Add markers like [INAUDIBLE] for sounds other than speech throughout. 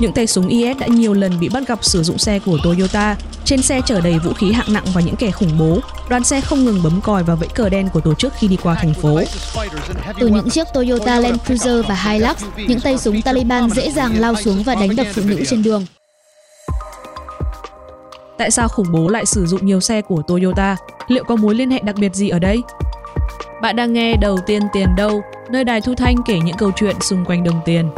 những tay súng IS đã nhiều lần bị bắt gặp sử dụng xe của Toyota. Trên xe chở đầy vũ khí hạng nặng và những kẻ khủng bố. Đoàn xe không ngừng bấm còi và vẫy cờ đen của tổ chức khi đi qua thành phố. Từ những chiếc Toyota Land Cruiser và Hilux, những tay súng Taliban dễ dàng lao xuống và đánh đập phụ nữ trên đường. Tại sao khủng bố lại sử dụng nhiều xe của Toyota? Liệu có mối liên hệ đặc biệt gì ở đây? Bạn đang nghe Đầu tiên tiền đâu, nơi đài thu thanh kể những câu chuyện xung quanh đồng tiền.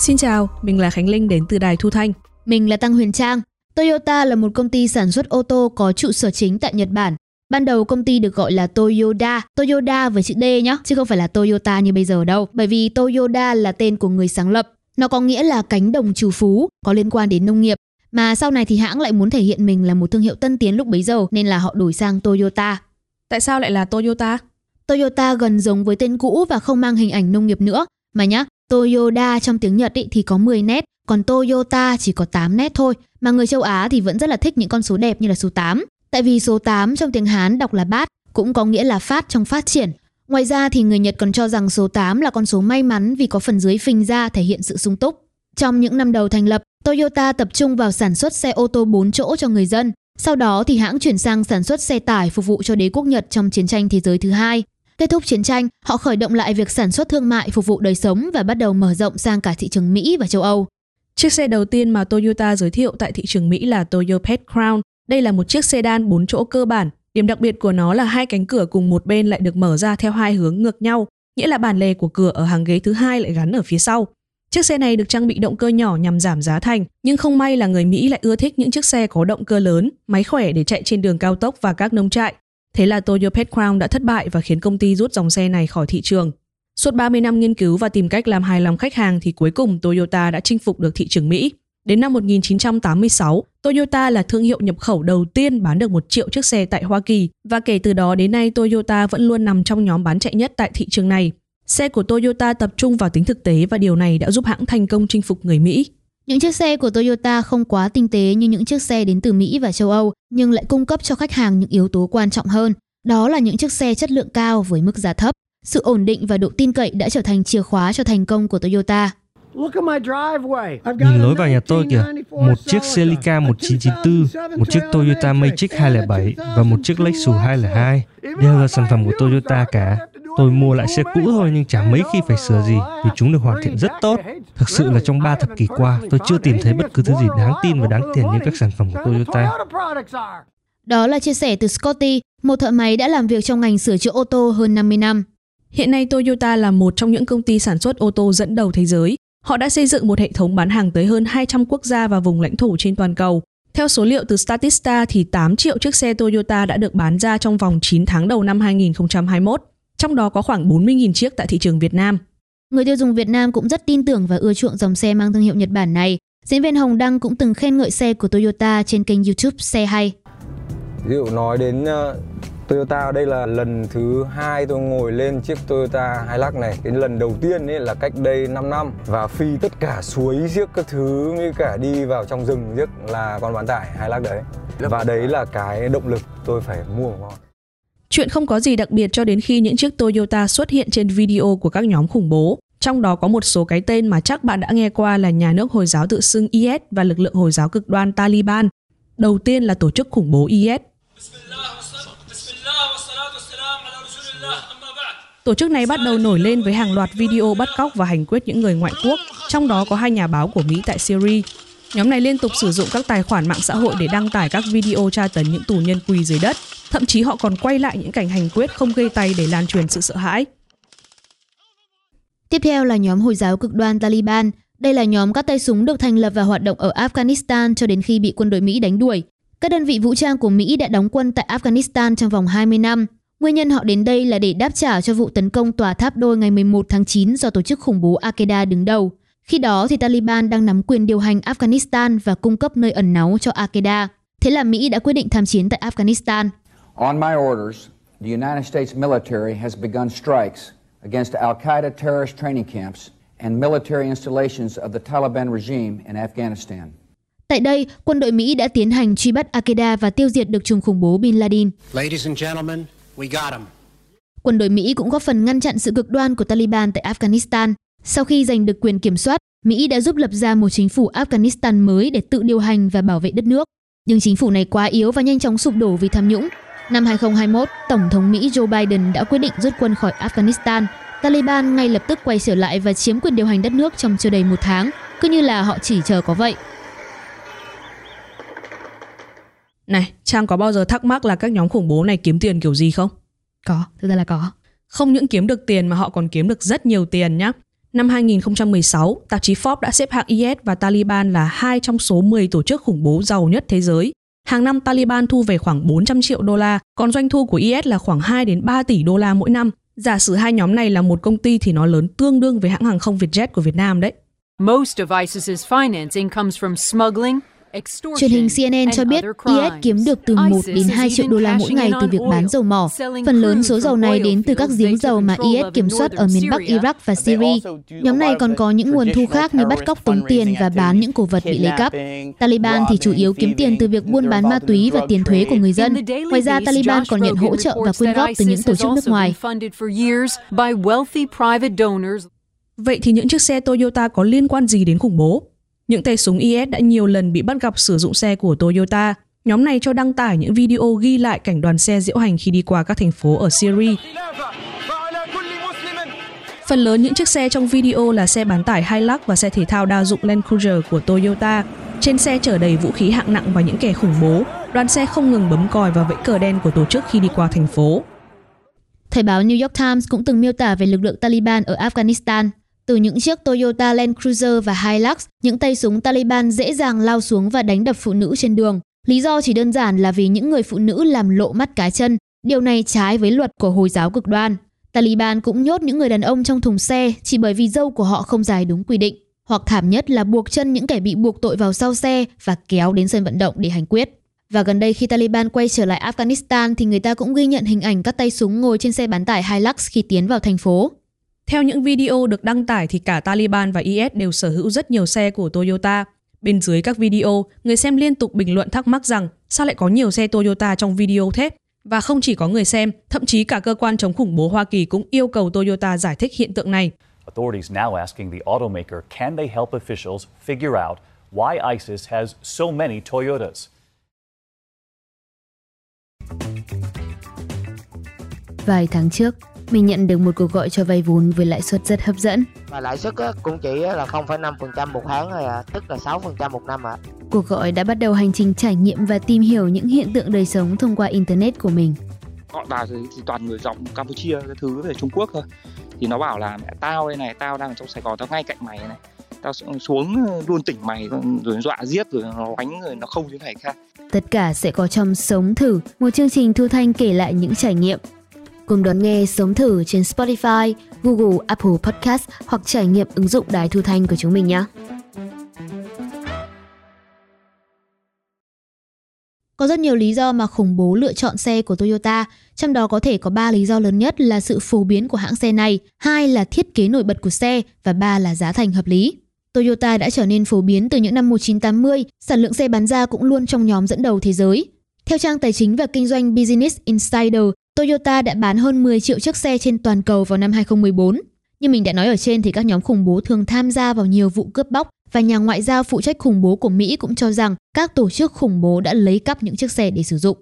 Xin chào, mình là Khánh Linh đến từ đài thu thanh. Mình là Tăng Huyền Trang. Toyota là một công ty sản xuất ô tô có trụ sở chính tại Nhật Bản. Ban đầu công ty được gọi là Toyota, Toyota với chữ D nhé, chứ không phải là Toyota như bây giờ đâu, bởi vì Toyota là tên của người sáng lập. Nó có nghĩa là cánh đồng trù phú, có liên quan đến nông nghiệp. Mà sau này thì hãng lại muốn thể hiện mình là một thương hiệu tân tiến lúc bấy giờ nên là họ đổi sang Toyota. Tại sao lại là Toyota? Toyota gần giống với tên cũ và không mang hình ảnh nông nghiệp nữa. Mà nhá, Toyota trong tiếng Nhật ý thì có 10 nét, còn Toyota chỉ có 8 nét thôi. Mà người châu Á thì vẫn rất là thích những con số đẹp như là số 8. Tại vì số 8 trong tiếng Hán đọc là bát, cũng có nghĩa là phát trong phát triển. Ngoài ra thì người Nhật còn cho rằng số 8 là con số may mắn vì có phần dưới phình ra thể hiện sự sung túc. Trong những năm đầu thành lập, Toyota tập trung vào sản xuất xe ô tô 4 chỗ cho người dân. Sau đó thì hãng chuyển sang sản xuất xe tải phục vụ cho đế quốc Nhật trong chiến tranh thế giới thứ hai. Kết thúc chiến tranh, họ khởi động lại việc sản xuất thương mại phục vụ đời sống và bắt đầu mở rộng sang cả thị trường Mỹ và châu Âu. Chiếc xe đầu tiên mà Toyota giới thiệu tại thị trường Mỹ là Toyopet Crown. Đây là một chiếc sedan 4 chỗ cơ bản. Điểm đặc biệt của nó là hai cánh cửa cùng một bên lại được mở ra theo hai hướng ngược nhau, nghĩa là bàn lề của cửa ở hàng ghế thứ hai lại gắn ở phía sau. Chiếc xe này được trang bị động cơ nhỏ nhằm giảm giá thành, nhưng không may là người Mỹ lại ưa thích những chiếc xe có động cơ lớn, máy khỏe để chạy trên đường cao tốc và các nông trại. Thế là Toyota Crown đã thất bại và khiến công ty rút dòng xe này khỏi thị trường. Suốt 30 năm nghiên cứu và tìm cách làm hài lòng khách hàng thì cuối cùng Toyota đã chinh phục được thị trường Mỹ. Đến năm 1986, Toyota là thương hiệu nhập khẩu đầu tiên bán được 1 triệu chiếc xe tại Hoa Kỳ và kể từ đó đến nay Toyota vẫn luôn nằm trong nhóm bán chạy nhất tại thị trường này. Xe của Toyota tập trung vào tính thực tế và điều này đã giúp hãng thành công chinh phục người Mỹ. Những chiếc xe của Toyota không quá tinh tế như những chiếc xe đến từ Mỹ và châu Âu, nhưng lại cung cấp cho khách hàng những yếu tố quan trọng hơn. Đó là những chiếc xe chất lượng cao với mức giá thấp. Sự ổn định và độ tin cậy đã trở thành chìa khóa cho thành công của Toyota. Nhìn lối vào nhà tôi kìa, một chiếc Celica 1994, một chiếc Toyota Matrix 207 và một chiếc Lexus 202 đều là sản phẩm của Toyota cả. Tôi mua lại xe cũ thôi nhưng chả mấy khi phải sửa gì vì chúng được hoàn thiện rất tốt. Thực sự là trong 3 thập kỷ qua, tôi chưa tìm thấy bất cứ thứ gì đáng tin và đáng tiền như các sản phẩm của Toyota. Đó là chia sẻ từ Scotty, một thợ máy đã làm việc trong ngành sửa chữa ô tô hơn 50 năm. Hiện nay Toyota là một trong những công ty sản xuất ô tô dẫn đầu thế giới. Họ đã xây dựng một hệ thống bán hàng tới hơn 200 quốc gia và vùng lãnh thổ trên toàn cầu. Theo số liệu từ Statista thì 8 triệu chiếc xe Toyota đã được bán ra trong vòng 9 tháng đầu năm 2021 trong đó có khoảng 40.000 chiếc tại thị trường Việt Nam. Người tiêu dùng Việt Nam cũng rất tin tưởng và ưa chuộng dòng xe mang thương hiệu Nhật Bản này. Diễn viên Hồng Đăng cũng từng khen ngợi xe của Toyota trên kênh YouTube Xe Hay. Ví dụ nói đến uh, Toyota đây là lần thứ hai tôi ngồi lên chiếc Toyota Hilux này. Cái lần đầu tiên ấy là cách đây 5 năm và phi tất cả suối giếc các thứ như cả đi vào trong rừng giếc là con bán tải Hilux đấy. Và đấy là cái động lực tôi phải mua một con. Chuyện không có gì đặc biệt cho đến khi những chiếc Toyota xuất hiện trên video của các nhóm khủng bố. Trong đó có một số cái tên mà chắc bạn đã nghe qua là nhà nước Hồi giáo tự xưng IS và lực lượng Hồi giáo cực đoan Taliban. Đầu tiên là tổ chức khủng bố IS. Tổ chức này bắt đầu nổi lên với hàng loạt video bắt cóc và hành quyết những người ngoại quốc, trong đó có hai nhà báo của Mỹ tại Syria. Nhóm này liên tục sử dụng các tài khoản mạng xã hội để đăng tải các video tra tấn những tù nhân quỳ dưới đất. Thậm chí họ còn quay lại những cảnh hành quyết không gây tay để lan truyền sự sợ hãi. Tiếp theo là nhóm Hồi giáo cực đoan Taliban. Đây là nhóm các tay súng được thành lập và hoạt động ở Afghanistan cho đến khi bị quân đội Mỹ đánh đuổi. Các đơn vị vũ trang của Mỹ đã đóng quân tại Afghanistan trong vòng 20 năm. Nguyên nhân họ đến đây là để đáp trả cho vụ tấn công tòa tháp đôi ngày 11 tháng 9 do tổ chức khủng bố Al-Qaeda đứng đầu. Khi đó thì Taliban đang nắm quyền điều hành Afghanistan và cung cấp nơi ẩn náu cho Al-Qaeda. Thế là Mỹ đã quyết định tham chiến tại Afghanistan. On my orders, the United States military has begun strikes against Al-Qaeda terrorist training camps and military installations of the Taliban regime in Afghanistan. Tại đây, quân đội Mỹ đã tiến hành truy bắt Al-Qaeda và tiêu diệt được trùm khủng bố Bin Laden. Ladies and gentlemen, we got him. Quân đội Mỹ cũng góp phần ngăn chặn sự cực đoan của Taliban tại Afghanistan. Sau khi giành được quyền kiểm soát, Mỹ đã giúp lập ra một chính phủ Afghanistan mới để tự điều hành và bảo vệ đất nước. Nhưng chính phủ này quá yếu và nhanh chóng sụp đổ vì tham nhũng. Năm 2021, Tổng thống Mỹ Joe Biden đã quyết định rút quân khỏi Afghanistan. Taliban ngay lập tức quay trở lại và chiếm quyền điều hành đất nước trong chưa đầy một tháng, cứ như là họ chỉ chờ có vậy. Này, Trang có bao giờ thắc mắc là các nhóm khủng bố này kiếm tiền kiểu gì không? Có, thực ra là có. Không những kiếm được tiền mà họ còn kiếm được rất nhiều tiền nhé. Năm 2016, tạp chí Forbes đã xếp hạng IS và Taliban là hai trong số 10 tổ chức khủng bố giàu nhất thế giới. Hàng năm Taliban thu về khoảng 400 triệu đô la, còn doanh thu của IS là khoảng 2 đến 3 tỷ đô la mỗi năm. Giả sử hai nhóm này là một công ty thì nó lớn tương đương với hãng hàng không Vietjet của Việt Nam đấy. Most of ISIS's financing comes from smuggling, Truyền hình CNN cho biết IS kiếm được từ 1 đến 2 triệu đô la mỗi ngày từ việc bán dầu mỏ. Phần lớn số dầu này đến từ các giếng dầu mà IS kiểm soát ở miền Bắc Iraq và Syria. Nhóm này còn có những nguồn thu khác như bắt cóc tống tiền và bán những cổ vật bị lấy cắp. Taliban thì chủ yếu kiếm tiền từ việc buôn bán ma túy và tiền thuế của người dân. Ngoài ra, Taliban còn nhận hỗ trợ và quyên góp từ những tổ chức nước ngoài. Vậy thì những chiếc xe Toyota có liên quan gì đến khủng bố? Những tay súng IS đã nhiều lần bị bắt gặp sử dụng xe của Toyota. Nhóm này cho đăng tải những video ghi lại cảnh đoàn xe diễu hành khi đi qua các thành phố ở Syria. Phần lớn những chiếc xe trong video là xe bán tải Hilux và xe thể thao đa dụng Land Cruiser của Toyota. Trên xe chở đầy vũ khí hạng nặng và những kẻ khủng bố. Đoàn xe không ngừng bấm còi và vẫy cờ đen của tổ chức khi đi qua thành phố. Thời báo New York Times cũng từng miêu tả về lực lượng Taliban ở Afghanistan. Từ những chiếc Toyota Land Cruiser và Hilux, những tay súng Taliban dễ dàng lao xuống và đánh đập phụ nữ trên đường. Lý do chỉ đơn giản là vì những người phụ nữ làm lộ mắt cá chân. Điều này trái với luật của Hồi giáo cực đoan. Taliban cũng nhốt những người đàn ông trong thùng xe chỉ bởi vì dâu của họ không dài đúng quy định. Hoặc thảm nhất là buộc chân những kẻ bị buộc tội vào sau xe và kéo đến sân vận động để hành quyết. Và gần đây khi Taliban quay trở lại Afghanistan thì người ta cũng ghi nhận hình ảnh các tay súng ngồi trên xe bán tải Hilux khi tiến vào thành phố. Theo những video được đăng tải thì cả Taliban và IS đều sở hữu rất nhiều xe của Toyota. Bên dưới các video, người xem liên tục bình luận thắc mắc rằng sao lại có nhiều xe Toyota trong video thế? Và không chỉ có người xem, thậm chí cả cơ quan chống khủng bố Hoa Kỳ cũng yêu cầu Toyota giải thích hiện tượng này. Authorities now asking the automaker can they help officials figure out why ISIS has so many Toyotas. Vài tháng trước, mình nhận được một cuộc gọi cho vay vốn với lãi suất rất hấp dẫn. Và lãi suất cũng chỉ là 0,5% một tháng thôi à, tức là 6% một năm ạ. À. Cuộc gọi đã bắt đầu hành trình trải nghiệm và tìm hiểu những hiện tượng đời sống thông qua internet của mình. Gọi vào thì, thì toàn người giọng Campuchia cái thứ về Trung Quốc thôi. Thì nó bảo là mẹ tao đây này, tao đang ở trong Sài Gòn, tao ngay cạnh mày này. Tao xuống luôn tỉnh mày rồi dọa giết rồi nó đánh rồi nó không như này khác. Tất cả sẽ có trong Sống Thử, một chương trình thu thanh kể lại những trải nghiệm Cùng đón nghe Sống Thử trên Spotify, Google, Apple Podcast hoặc trải nghiệm ứng dụng đài thu thanh của chúng mình nhé. Có rất nhiều lý do mà khủng bố lựa chọn xe của Toyota, trong đó có thể có 3 lý do lớn nhất là sự phổ biến của hãng xe này, hai là thiết kế nổi bật của xe và ba là giá thành hợp lý. Toyota đã trở nên phổ biến từ những năm 1980, sản lượng xe bán ra cũng luôn trong nhóm dẫn đầu thế giới. Theo trang tài chính và kinh doanh Business Insider, Toyota đã bán hơn 10 triệu chiếc xe trên toàn cầu vào năm 2014. Như mình đã nói ở trên thì các nhóm khủng bố thường tham gia vào nhiều vụ cướp bóc và nhà ngoại giao phụ trách khủng bố của Mỹ cũng cho rằng các tổ chức khủng bố đã lấy cắp những chiếc xe để sử dụng.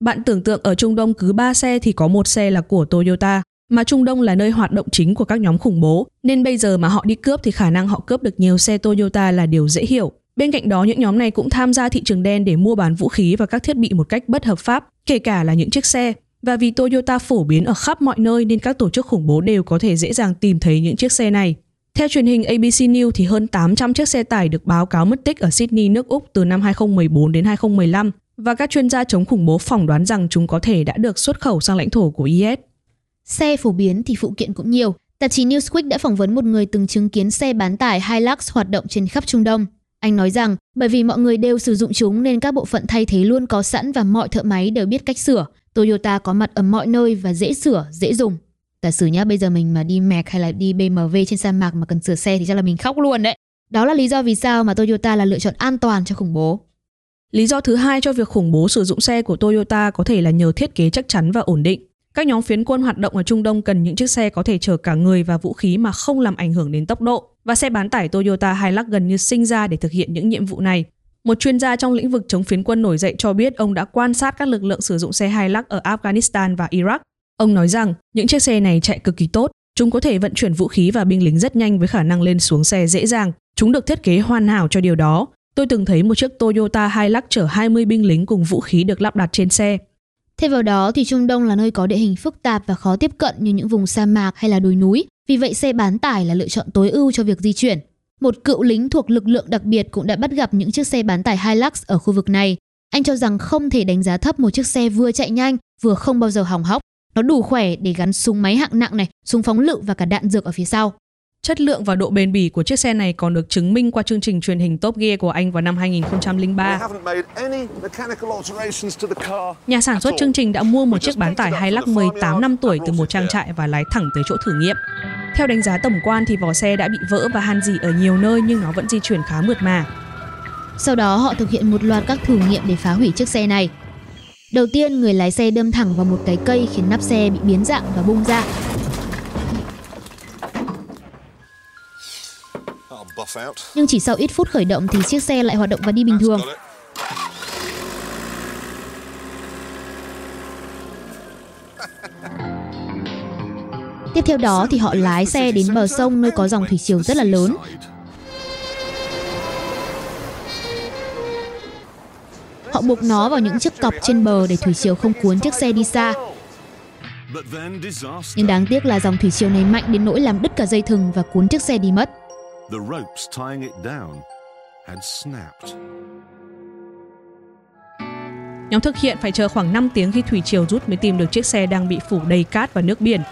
Bạn tưởng tượng ở Trung Đông cứ 3 xe thì có một xe là của Toyota, mà Trung Đông là nơi hoạt động chính của các nhóm khủng bố, nên bây giờ mà họ đi cướp thì khả năng họ cướp được nhiều xe Toyota là điều dễ hiểu. Bên cạnh đó, những nhóm này cũng tham gia thị trường đen để mua bán vũ khí và các thiết bị một cách bất hợp pháp, kể cả là những chiếc xe. Và vì Toyota phổ biến ở khắp mọi nơi nên các tổ chức khủng bố đều có thể dễ dàng tìm thấy những chiếc xe này. Theo truyền hình ABC News thì hơn 800 chiếc xe tải được báo cáo mất tích ở Sydney, nước Úc từ năm 2014 đến 2015 và các chuyên gia chống khủng bố phỏng đoán rằng chúng có thể đã được xuất khẩu sang lãnh thổ của IS. Xe phổ biến thì phụ kiện cũng nhiều. Tạp chí Newsweek đã phỏng vấn một người từng chứng kiến xe bán tải Hilux hoạt động trên khắp Trung Đông. Anh nói rằng bởi vì mọi người đều sử dụng chúng nên các bộ phận thay thế luôn có sẵn và mọi thợ máy đều biết cách sửa. Toyota có mặt ở mọi nơi và dễ sửa, dễ dùng. Giả sử nhá, bây giờ mình mà đi Mac hay là đi BMW trên sa mạc mà cần sửa xe thì chắc là mình khóc luôn đấy. Đó là lý do vì sao mà Toyota là lựa chọn an toàn cho khủng bố. Lý do thứ hai cho việc khủng bố sử dụng xe của Toyota có thể là nhờ thiết kế chắc chắn và ổn định. Các nhóm phiến quân hoạt động ở Trung Đông cần những chiếc xe có thể chở cả người và vũ khí mà không làm ảnh hưởng đến tốc độ, và xe bán tải Toyota Hilux gần như sinh ra để thực hiện những nhiệm vụ này. Một chuyên gia trong lĩnh vực chống phiến quân nổi dậy cho biết ông đã quan sát các lực lượng sử dụng xe Hilux ở Afghanistan và Iraq. Ông nói rằng những chiếc xe này chạy cực kỳ tốt, chúng có thể vận chuyển vũ khí và binh lính rất nhanh với khả năng lên xuống xe dễ dàng. Chúng được thiết kế hoàn hảo cho điều đó. Tôi từng thấy một chiếc Toyota Hilux chở 20 binh lính cùng vũ khí được lắp đặt trên xe. Thêm vào đó thì Trung Đông là nơi có địa hình phức tạp và khó tiếp cận như những vùng sa mạc hay là đồi núi. Vì vậy xe bán tải là lựa chọn tối ưu cho việc di chuyển. Một cựu lính thuộc lực lượng đặc biệt cũng đã bắt gặp những chiếc xe bán tải Hilux ở khu vực này. Anh cho rằng không thể đánh giá thấp một chiếc xe vừa chạy nhanh, vừa không bao giờ hỏng hóc. Nó đủ khỏe để gắn súng máy hạng nặng này, súng phóng lựu và cả đạn dược ở phía sau. Chất lượng và độ bền bỉ của chiếc xe này còn được chứng minh qua chương trình truyền hình Top Gear của Anh vào năm 2003. Nhà sản xuất chương trình đã mua một chiếc bán tải Hilux 18 năm tuổi từ một trang trại và lái thẳng tới chỗ thử nghiệm. Theo đánh giá tổng quan thì vỏ xe đã bị vỡ và han rỉ ở nhiều nơi nhưng nó vẫn di chuyển khá mượt mà. Sau đó họ thực hiện một loạt các thử nghiệm để phá hủy chiếc xe này. Đầu tiên, người lái xe đâm thẳng vào một cái cây khiến nắp xe bị biến dạng và bung ra. Nhưng chỉ sau ít phút khởi động thì chiếc xe lại hoạt động và đi bình thường. [LAUGHS] Tiếp theo đó thì họ lái xe đến bờ sông nơi có dòng thủy triều rất là lớn. Họ buộc nó vào những chiếc cọc trên bờ để thủy triều không cuốn chiếc xe đi xa. Nhưng đáng tiếc là dòng thủy triều này mạnh đến nỗi làm đứt cả dây thừng và cuốn chiếc xe đi mất. The ropes tying it down had snapped. Nhóm thực hiện phải chờ khoảng 5 tiếng khi thủy triều rút mới tìm được chiếc xe đang bị phủ đầy cát và nước biển.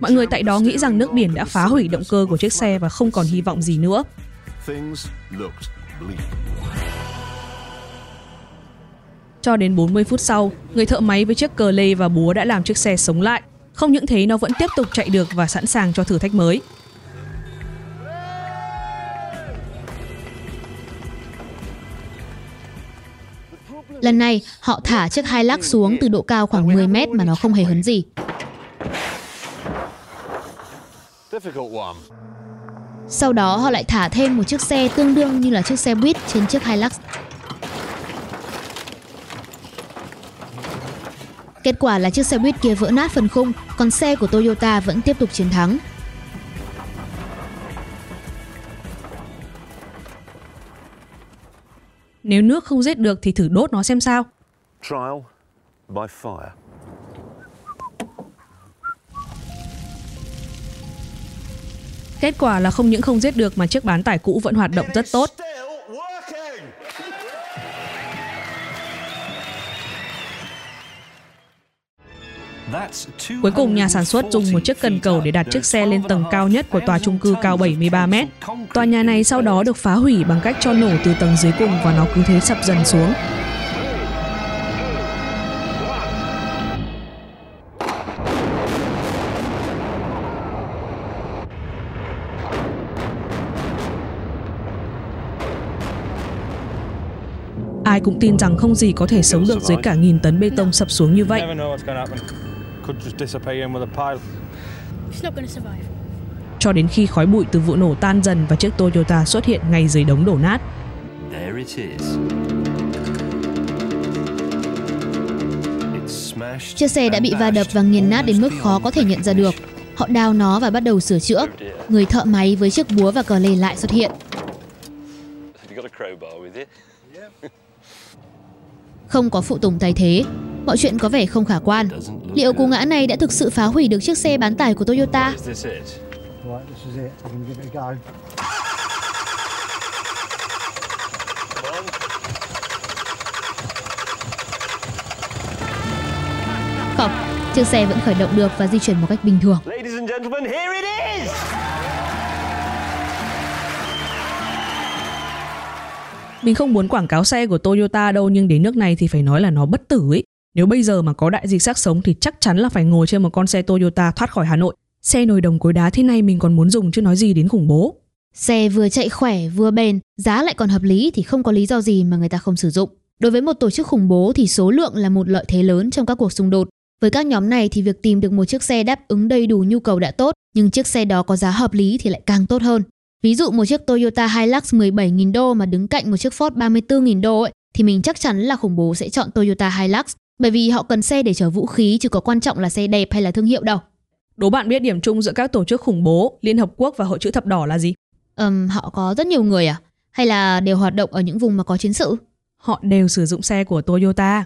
Mọi người tại đó nghĩ rằng nước biển đã phá hủy động cơ của chiếc xe và không còn hy vọng gì nữa. Cho đến 40 phút sau, người thợ máy với chiếc cờ lê và búa đã làm chiếc xe sống lại. Không những thế nó vẫn tiếp tục chạy được và sẵn sàng cho thử thách mới. Lần này, họ thả chiếc hai lắc xuống từ độ cao khoảng 10 mét mà nó không hề hấn gì. Sau đó họ lại thả thêm một chiếc xe tương đương như là chiếc xe buýt trên chiếc Hilux. Kết quả là chiếc xe buýt kia vỡ nát phần khung, còn xe của Toyota vẫn tiếp tục chiến thắng. Nếu nước không giết được thì thử đốt nó xem sao. Trial by fire. Kết quả là không những không giết được mà chiếc bán tải cũ vẫn hoạt động rất tốt. Cuối cùng, nhà sản xuất dùng một chiếc cần cầu để đặt chiếc xe lên tầng cao nhất của tòa trung cư cao 73 mét. Tòa nhà này sau đó được phá hủy bằng cách cho nổ từ tầng dưới cùng và nó cứ thế sập dần xuống. Ai cũng tin rằng không gì có thể sống được dưới cả nghìn tấn bê tông sập xuống như vậy. Cho đến khi khói bụi từ vụ nổ tan dần và chiếc Toyota xuất hiện ngay dưới đống đổ nát. Chiếc xe đã bị va đập và nghiền nát đến mức khó có thể nhận ra được. Họ đào nó và bắt đầu sửa chữa. Người thợ máy với chiếc búa và cờ lê lại xuất hiện. Không có phụ tùng thay thế, mọi chuyện có vẻ không khả quan. Liệu cú ngã này đã thực sự phá hủy được chiếc xe bán tải của Toyota? Không, chiếc xe vẫn khởi động được và di chuyển một cách bình thường. Mình không muốn quảng cáo xe của Toyota đâu nhưng đến nước này thì phải nói là nó bất tử ấy. Nếu bây giờ mà có đại dịch xác sống thì chắc chắn là phải ngồi trên một con xe Toyota thoát khỏi Hà Nội. Xe nồi đồng cối đá thế này mình còn muốn dùng chứ nói gì đến khủng bố. Xe vừa chạy khỏe vừa bền, giá lại còn hợp lý thì không có lý do gì mà người ta không sử dụng. Đối với một tổ chức khủng bố thì số lượng là một lợi thế lớn trong các cuộc xung đột. Với các nhóm này thì việc tìm được một chiếc xe đáp ứng đầy đủ nhu cầu đã tốt, nhưng chiếc xe đó có giá hợp lý thì lại càng tốt hơn. Ví dụ một chiếc Toyota Hilux 17.000 đô mà đứng cạnh một chiếc Ford 34.000 đô ấy, thì mình chắc chắn là khủng bố sẽ chọn Toyota Hilux bởi vì họ cần xe để chở vũ khí chứ có quan trọng là xe đẹp hay là thương hiệu đâu. Đố bạn biết điểm chung giữa các tổ chức khủng bố, Liên Hợp Quốc và Hội chữ thập đỏ là gì? Um, họ có rất nhiều người à? Hay là đều hoạt động ở những vùng mà có chiến sự? Họ đều sử dụng xe của Toyota.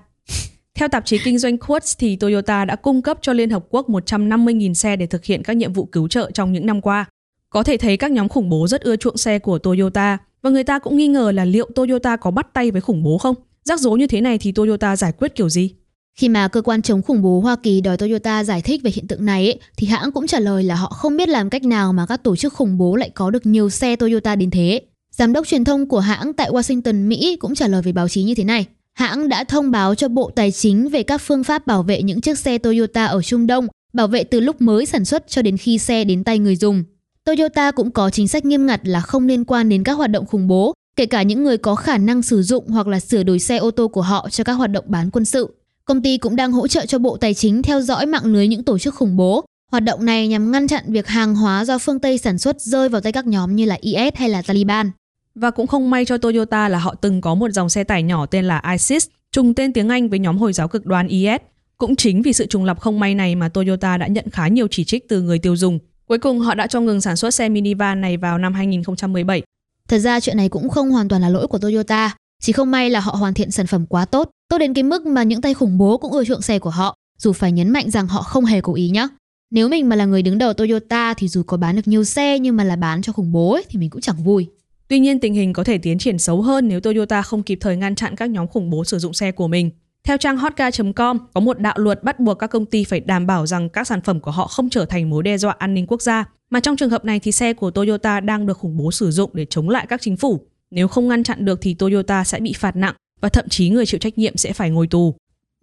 Theo tạp chí kinh doanh Quartz thì Toyota đã cung cấp cho Liên Hợp Quốc 150.000 xe để thực hiện các nhiệm vụ cứu trợ trong những năm qua. Có thể thấy các nhóm khủng bố rất ưa chuộng xe của Toyota và người ta cũng nghi ngờ là liệu Toyota có bắt tay với khủng bố không? Rắc rối như thế này thì Toyota giải quyết kiểu gì? Khi mà cơ quan chống khủng bố Hoa Kỳ đòi Toyota giải thích về hiện tượng này ấy, thì hãng cũng trả lời là họ không biết làm cách nào mà các tổ chức khủng bố lại có được nhiều xe Toyota đến thế. Giám đốc truyền thông của hãng tại Washington, Mỹ cũng trả lời với báo chí như thế này. Hãng đã thông báo cho Bộ Tài chính về các phương pháp bảo vệ những chiếc xe Toyota ở Trung Đông, bảo vệ từ lúc mới sản xuất cho đến khi xe đến tay người dùng. Toyota cũng có chính sách nghiêm ngặt là không liên quan đến các hoạt động khủng bố, kể cả những người có khả năng sử dụng hoặc là sửa đổi xe ô tô của họ cho các hoạt động bán quân sự. Công ty cũng đang hỗ trợ cho Bộ Tài chính theo dõi mạng lưới những tổ chức khủng bố. Hoạt động này nhằm ngăn chặn việc hàng hóa do phương Tây sản xuất rơi vào tay các nhóm như là IS hay là Taliban. Và cũng không may cho Toyota là họ từng có một dòng xe tải nhỏ tên là ISIS, trùng tên tiếng Anh với nhóm Hồi giáo cực đoan IS. Cũng chính vì sự trùng lập không may này mà Toyota đã nhận khá nhiều chỉ trích từ người tiêu dùng. Cuối cùng họ đã cho ngừng sản xuất xe minivan này vào năm 2017. Thật ra chuyện này cũng không hoàn toàn là lỗi của Toyota, chỉ không may là họ hoàn thiện sản phẩm quá tốt, tốt đến cái mức mà những tay khủng bố cũng ưa chuộng xe của họ, dù phải nhấn mạnh rằng họ không hề cố ý nhé. Nếu mình mà là người đứng đầu Toyota thì dù có bán được nhiều xe nhưng mà là bán cho khủng bố ấy, thì mình cũng chẳng vui. Tuy nhiên tình hình có thể tiến triển xấu hơn nếu Toyota không kịp thời ngăn chặn các nhóm khủng bố sử dụng xe của mình. Theo trang hotcar.com, có một đạo luật bắt buộc các công ty phải đảm bảo rằng các sản phẩm của họ không trở thành mối đe dọa an ninh quốc gia, mà trong trường hợp này thì xe của Toyota đang được khủng bố sử dụng để chống lại các chính phủ. Nếu không ngăn chặn được thì Toyota sẽ bị phạt nặng và thậm chí người chịu trách nhiệm sẽ phải ngồi tù.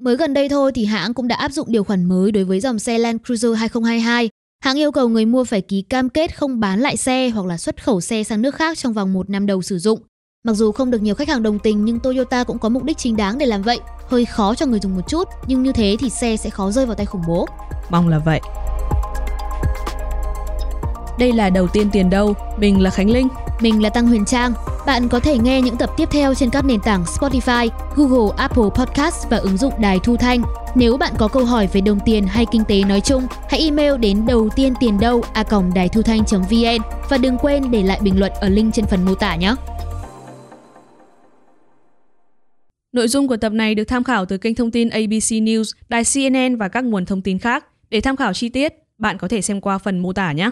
Mới gần đây thôi thì hãng cũng đã áp dụng điều khoản mới đối với dòng xe Land Cruiser 2022. Hãng yêu cầu người mua phải ký cam kết không bán lại xe hoặc là xuất khẩu xe sang nước khác trong vòng một năm đầu sử dụng. Mặc dù không được nhiều khách hàng đồng tình nhưng Toyota cũng có mục đích chính đáng để làm vậy. Hơi khó cho người dùng một chút, nhưng như thế thì xe sẽ khó rơi vào tay khủng bố. Mong là vậy. Đây là đầu tiên tiền đâu, mình là Khánh Linh. Mình là Tăng Huyền Trang. Bạn có thể nghe những tập tiếp theo trên các nền tảng Spotify, Google, Apple Podcast và ứng dụng Đài Thu Thanh. Nếu bạn có câu hỏi về đồng tiền hay kinh tế nói chung, hãy email đến đầu tiên tiền đâu a đài thu thanh.vn và đừng quên để lại bình luận ở link trên phần mô tả nhé. Nội dung của tập này được tham khảo từ kênh thông tin ABC News, đài CNN và các nguồn thông tin khác. Để tham khảo chi tiết, bạn có thể xem qua phần mô tả nhé.